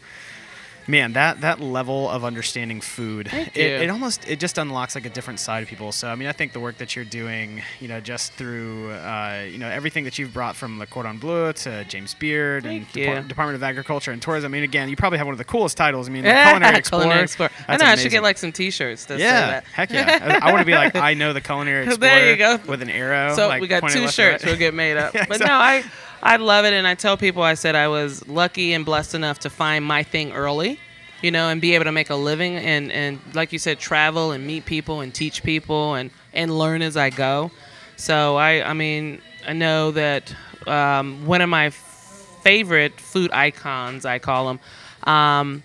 man that that level of understanding food, it, it almost it just unlocks like a different side of people. So I mean, I think the work that you're doing, you know, just through uh, you know everything that you've brought from Le Cordon Bleu to James Beard and Depar- Department of Agriculture and Tourism. I mean, again, you probably have one of the coolest titles. I mean, the Culinary Explorer. Culinary Explorer. I know I should get like some T-shirts Yeah, that. heck yeah! I, want to be like I know the Culinary Explorer There you go. with an arrow. So like, we got two shirts will get made up. Yeah, but exactly. no, I I love it, and I tell people I said I was lucky and blessed enough to find my thing early, you know, and be able to make a living and and like you said, travel and meet people and teach people and and learn as I go. So I I mean I know that um, one of my favorite food icons I call them um,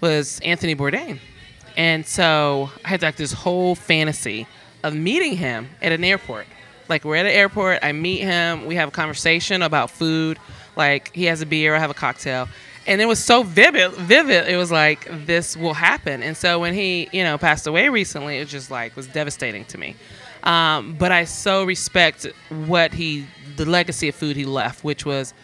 was Anthony Bourdain. And so I had like this whole fantasy of meeting him at an airport. Like we're at an airport, I meet him, we have a conversation about food. Like he has a beer, I have a cocktail. And it was so vivid vivid. It was like this will happen. And so when he, you know, passed away recently, it just like was devastating to me. Um, but I so respect what he the legacy of food he left, which was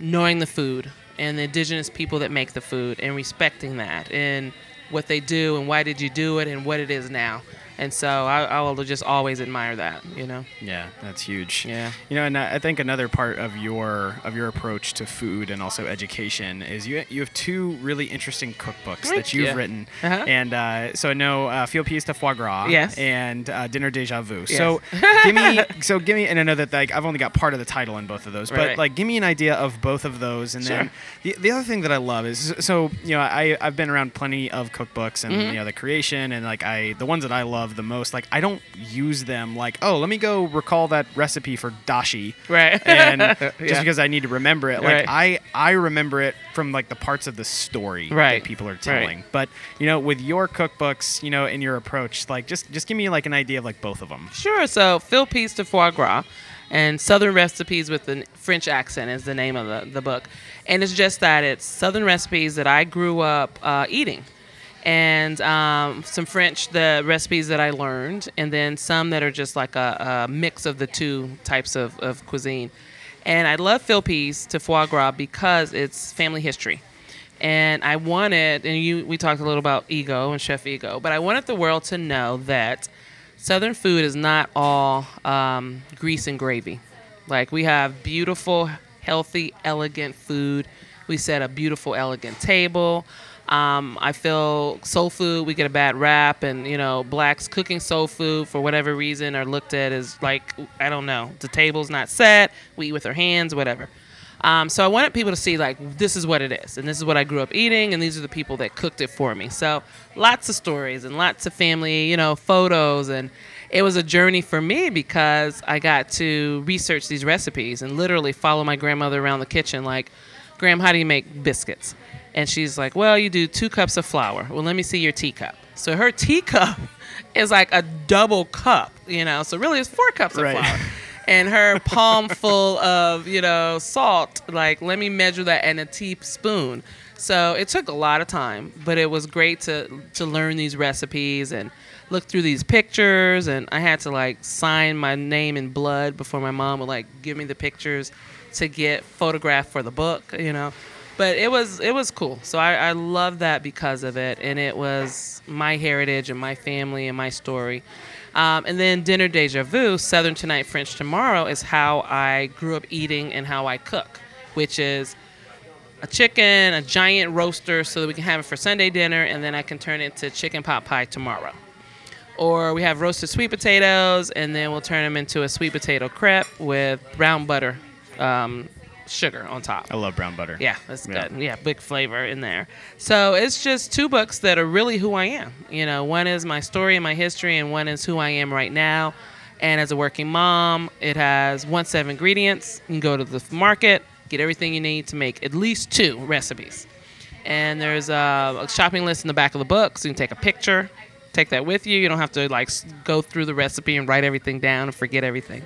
knowing the food and the indigenous people that make the food and respecting that and what they do and why did you do it and what it is now. And so I, I will just always admire that, you know. Yeah, that's huge. Yeah. You know, and I think another part of your of your approach to food and also education is you you have two really interesting cookbooks that you've you. written, Uh-huh. and uh, so I know uh, Field Peas to Foie Gras, Yes. and uh, Dinner Deja Vu. Yes. So give me so give me, and I know that like I've only got part of the title in both of those, but Right. like give me an idea of both of those, and then the, the other thing that I love is so you know I I've been around plenty of cookbooks and Mhm. you know the creation and like I the ones that I love love the most. Like I don't use them like, oh, let me go recall that recipe for dashi. Right. And just Yeah. because I need to remember it, like Right. I I remember it from like the parts of the story Right. that people are Right. telling. But you know, with your cookbooks, you know, and your approach, like just just give me like an idea of like both of them. Sure. So, Field Peas to Foie Gras and Southern Recipes with the French accent is the name of the, the book. And it's just that it's Southern recipes that I grew up uh, eating. And um, some French, the recipes that I learned, and then some that are just like a, a mix of the two types of, of cuisine. And I love Phil to Foie Gras because it's family history and I wanted, and you, we talked a little about ego and Chef Ego, but I wanted the world to know that Southern food is not all um, grease and gravy. Like we have beautiful, healthy, elegant food. We set a beautiful, elegant table. Um, I feel soul food, we get a bad rap, and you know, blacks cooking soul food for whatever reason are looked at as like, I don't know, the table's not set, we eat with our hands, whatever. Um, so I wanted people to see like this is what it is, and this is what I grew up eating, and these are the people that cooked it for me. So lots of stories and lots of family, you know, photos, and it was a journey for me because I got to research these recipes and literally follow my grandmother around the kitchen, like, Graham, how do you make biscuits? And she's like, Well, you do two cups of flour. Well, let me see your teacup. So her teacup is like a double cup, you know. So really, it's four cups of Right. flour and her palm full of you know salt like let me measure that and a teaspoon so it took a lot of time but it was great to to learn these recipes and look through these pictures and i had to like sign my name in blood before my mom would like give me the pictures to get photographed for the book you know but it was it was cool so i, I love that because of it and it was my heritage and my family and my story um, and then dinner deja vu, Southern tonight, French tomorrow, is how I grew up eating and how I cook, which is a chicken, a giant roaster, so that we can have it for Sunday dinner, and then I can turn it into chicken pot pie tomorrow. Or we have roasted sweet potatoes, and then we'll turn them into a sweet potato crepe with brown butter, um, sugar on top. I love brown butter. Yeah, that's Yeah. good. Yeah, big flavor in there. So it's just two books that are really who I am. You know, one is my story and my history, and one is who I am right now. And as a working mom, it has one set of ingredients. You can go to the market, get everything you need to make at least two recipes. And there's a, a shopping list in the back of the book, so you can take a picture, take that with you. You don't have to like go through the recipe and write everything down and forget everything.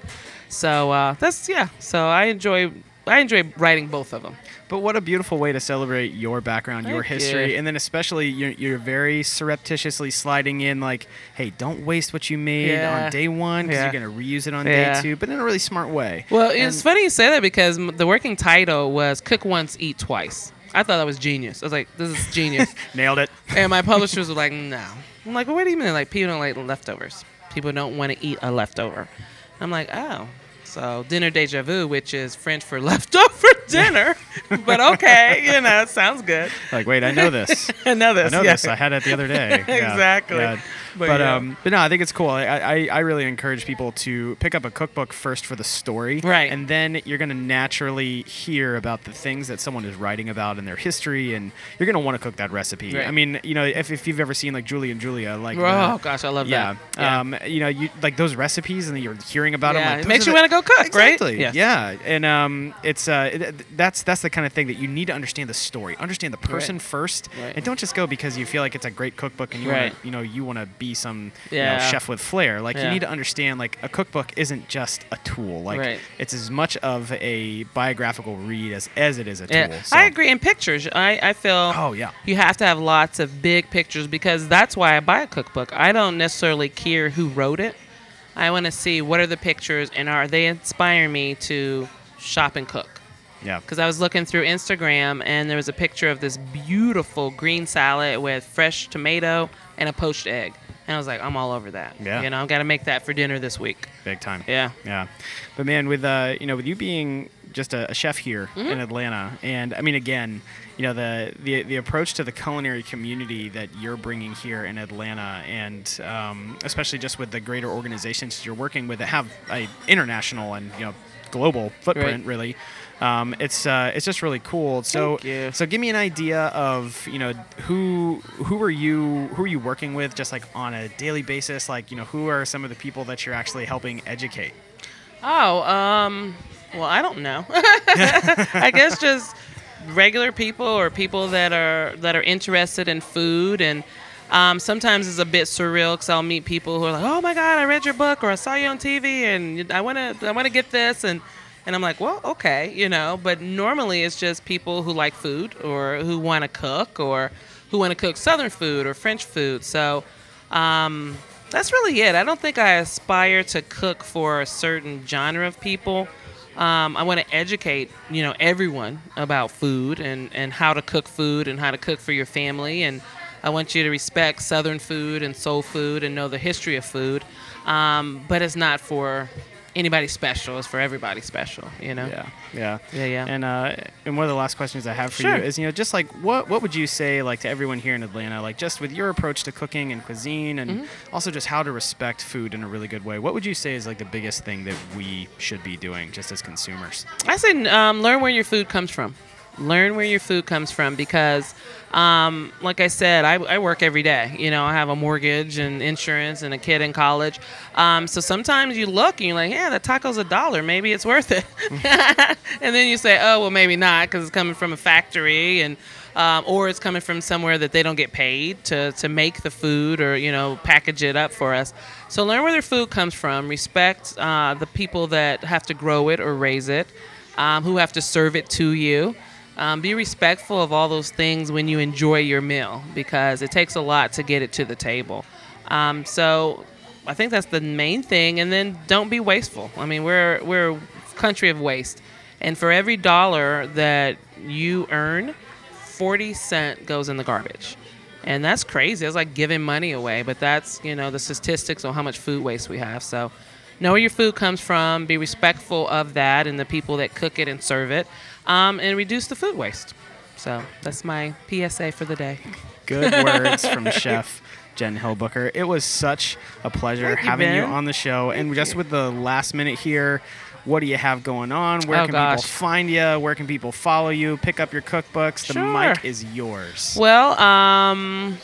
So uh, that's yeah. So I enjoy I enjoy writing both of them. But what a beautiful way to celebrate your background, your history, you. and then especially you're, you're very surreptitiously sliding in like, hey, don't waste what you made Yeah. on day one because Yeah. you're gonna reuse it on Yeah. day two, but in a really smart way. Well, And- it's funny you say that because the working title was "Cook Once, Eat Twice." I thought that was genius. I was like, "This is genius," Nailed it. and my publishers were like, "No." I'm like, well, "What do you mean? Like people don't like leftovers. People don't want to eat a leftover." I'm like, "Oh." So dinner deja vu, which is French for leftover dinner, but okay, you know, it sounds good. Like, wait, I know this. I know I this. know yeah. this. I had it the other day. Yeah, Exactly. yeah. But But, yeah. um, but no, I think it's cool. I, I, I really encourage people to pick up a cookbook first for the story, Right. And then you're gonna naturally hear about the things that someone is writing about in their history, and you're gonna want to cook that recipe. Right. I mean, you know, if, if you've ever seen like Julie and Julia, like Oh the- gosh, I love yeah, that. Yeah. Um, you know, you like those recipes, and then you're hearing about them. Yeah, Like, it makes you wanna go cook, right? exactly. Yes. Yeah, and um, it's uh, it, that's that's the kind of thing that you need to understand the story, understand the person first, Right. and don't just go because you feel like it's a great cookbook and you Right. want to, you know, you want to be some you know, chef with flair. Like you need to understand, like a cookbook isn't just a tool. Like Right. it's as much of a biographical read as as it is a tool. Yeah, So- I agree. In pictures, I, I feel Oh yeah. you have to have lots of big pictures because that's why I buy a cookbook. I don't necessarily care who wrote it. I want to see what are the pictures and are they inspire me to shop and cook. Yeah. Because I was looking through Instagram and there was a picture of this beautiful green salad with fresh tomato and a poached egg. And I was like, I'm all over that. Yeah. You know, I've got to make that for dinner this week. Big time. Yeah. Yeah, but man, with uh, you know, with you being just a, a chef here Mm-hmm. in Atlanta, and I mean, again, you know, the, the the approach to the culinary community that you're bringing here in Atlanta, and um, especially just with the greater organizations you're working with that have a international and you know global footprint, Right. really. Um, it's uh, it's just really cool. So so give me an idea of you know who who are you who are you working with just like on a daily basis? Like you know who are some of the people that you're actually helping educate? Oh, um, well, I don't know. I guess just regular people or people that are that are interested in food and. Um, sometimes it's a bit surreal because I'll meet people who are like, "Oh my God, I read your book or I saw you on TV and I want to, I want to get this," and and I'm like, "Well, okay, you know." But normally it's just people who like food or who want to cook or who want to cook Southern food or French food. So um, that's really it. I don't think I aspire to cook for a certain genre of people. Um, I want to educate, you know, everyone about food and, and how to cook food and how to cook for your family. And I want you to respect Southern food and soul food and know the history of food. Um, but it's not for anybody special. It's for everybody special, you know? Yeah, yeah, Yeah, yeah. And uh, and one of the last questions I have for Sure. you is, you know, just like what what would you say like to everyone here in Atlanta, like just with your approach to cooking and cuisine, and Mm-hmm. also just how to respect food in a really good way. What would you say is like the biggest thing that we should be doing just as consumers? I say um, learn where your food comes from. Learn where your food comes from because, um, like I said, I, I work every day. You know, I have a mortgage and insurance and a kid in college. Um, so sometimes you look and you're like, yeah, that taco's a dollar. Maybe it's worth it. and then you say, oh, well, maybe not because it's coming from a factory and. Um, or it's coming from somewhere that they don't get paid to, to make the food or you know package it up for us. So learn where their food comes from. Respect uh, the people that have to grow it or raise it, um, who have to serve it to you. Um, be respectful of all those things when you enjoy your meal because it takes a lot to get it to the table. Um, so I think that's the main thing. And then don't be wasteful. I mean, we're we're a country of waste, and for every dollar that you earn, 40 cent goes in the garbage. And that's crazy. It's like giving money away, but that's, you know, the statistics on how much food waste we have. So know where your food comes from, be respectful of that and the people that cook it and serve it, um, and reduce the food waste. So that's my PSA for the day. Good words from Chef Jen Hill Booker. It was such a pleasure Thank you, having you Ben. on the show. and just with the last minute here, what do you have going on? Where Oh, can gosh. people find you? Where can people follow you? Pick up your cookbooks. The Sure. mic is yours. Well, um,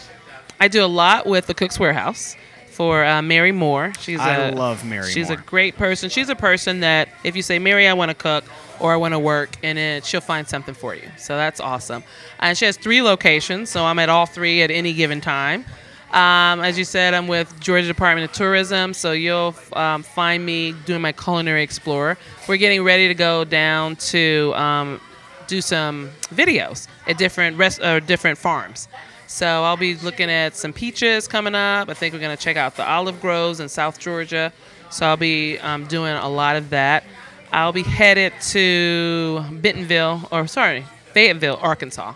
I do a lot with the Cook's Warehouse for uh, Mary Moore. She's I a- love Mary She's Moore. a great person. She's a person that if you say, Mary, I want to cook or I want to work, and it, she'll find something for you. So that's awesome. And she has three locations, so I'm at all three at any given time. Um, as you said, I'm with Georgia Department of Tourism, so you'll um, find me doing my culinary explorer. We're getting ready to go down to um, do some videos at different rest or different farms. So I'll be looking at some peaches coming up. I think we're gonna check out the olive groves in South Georgia. So I'll be um, doing a lot of that. I'll be headed to Bentonville, or sorry, Fayetteville, Arkansas,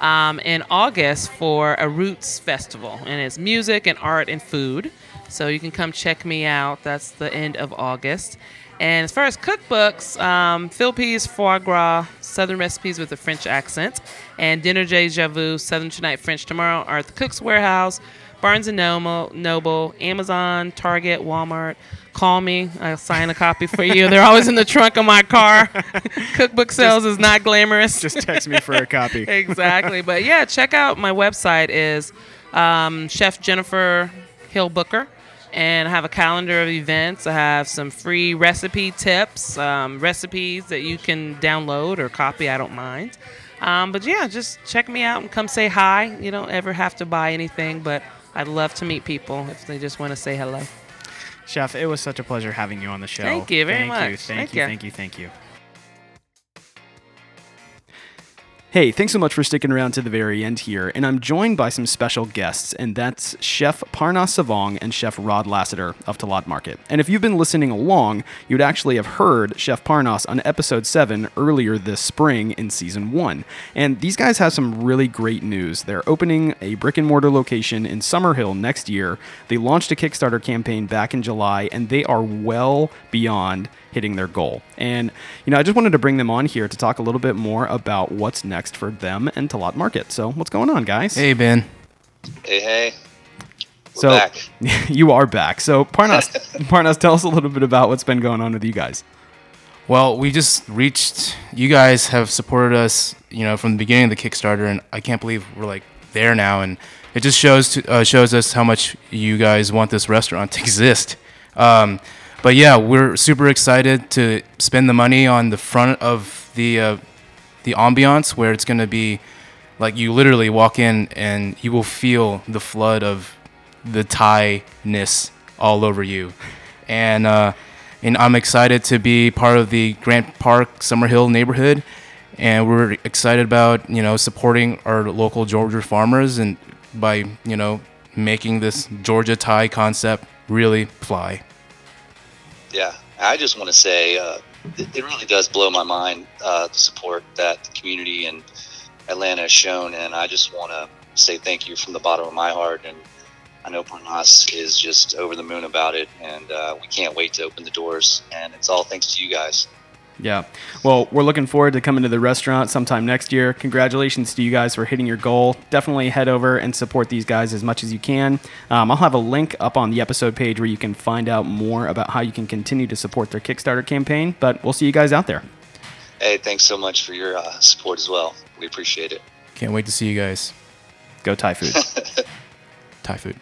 um, in August for a Roots Festival, and it's music and art and food. So you can come check me out. That's the end of August. And as far as cookbooks, um, Field Peas Foie Gras, Southern Recipes with a French Accent, and Dinner Deja Vu, Southern Tonight, French Tomorrow are at the Cook's Warehouse, Barnes & Noble, Noble, Amazon, Target, Walmart. Call me. I'll sign a copy for you. They're always in the trunk of my car. Cookbook sales is not glamorous. Just text me for a copy. exactly. But yeah, check out my website is um, Chef Jennifer Hill Booker, and I have a calendar of events. I have some free recipe tips, um, recipes that you can download or copy. I don't mind. Um, but yeah, just check me out and come say hi. You don't ever have to buy anything, but I'd love to meet people if they just want to say hello. Chef, it was such a pleasure having you on the show. Thank you very thank You, much. thank, Thank you, you. thank you, thank you. Hey, thanks so much for sticking around to the very end here. And I'm joined by some special guests, and that's Chef Parnass Savang and Chef Rod Lassiter of Talat Market. And if you've been listening along, you'd actually have heard Chef Parnas on episode 7 earlier this spring in season 1. And these guys have some really great news. They're opening a brick and mortar location in Summerhill next year. They launched a Kickstarter campaign back in July, and they are well beyond hitting their goal. And, you know, I just wanted to bring them on here to talk a little bit more about what's next for them and Talat Market. So, what's going on, guys? Hey, Ben. Hey, hey. We're so, back. you are back. So, Parnass, Parnass, tell us a little bit about what's been going on with you guys. Well, we just reached. You guys have supported us, you know, from the beginning of the Kickstarter, and I can't believe we're like there now. And it just shows to, uh, shows us how much you guys want this restaurant to exist. Um, but yeah, we're super excited to spend the money on the front of the uh, the ambiance, where it's going to be like you literally walk in and you will feel the flood of the Thai ness all over you, and. Uh, and I'm excited to be part of the Grant Park Summerhill neighborhood, and we're excited about you know supporting our local Georgia farmers and by you know making this Georgia Thai concept really fly. Yeah, I just want to say uh, it, it really does blow my mind uh, the support that the community in Atlanta has shown, and I just want to say thank you from the bottom of my heart. And I know Parnass is just over the moon about it, and uh, we can't wait to open the doors. And it's all thanks to you guys. Yeah. Well, we're looking forward to coming to the restaurant sometime next year. Congratulations to you guys for hitting your goal. Definitely head over and support these guys as much as you can. Um, I'll have a link up on the episode page where you can find out more about how you can continue to support their Kickstarter campaign. But we'll see you guys out there. Hey, thanks so much for your uh, support as well. We appreciate it. Can't wait to see you guys. Go Thai food. Thai food.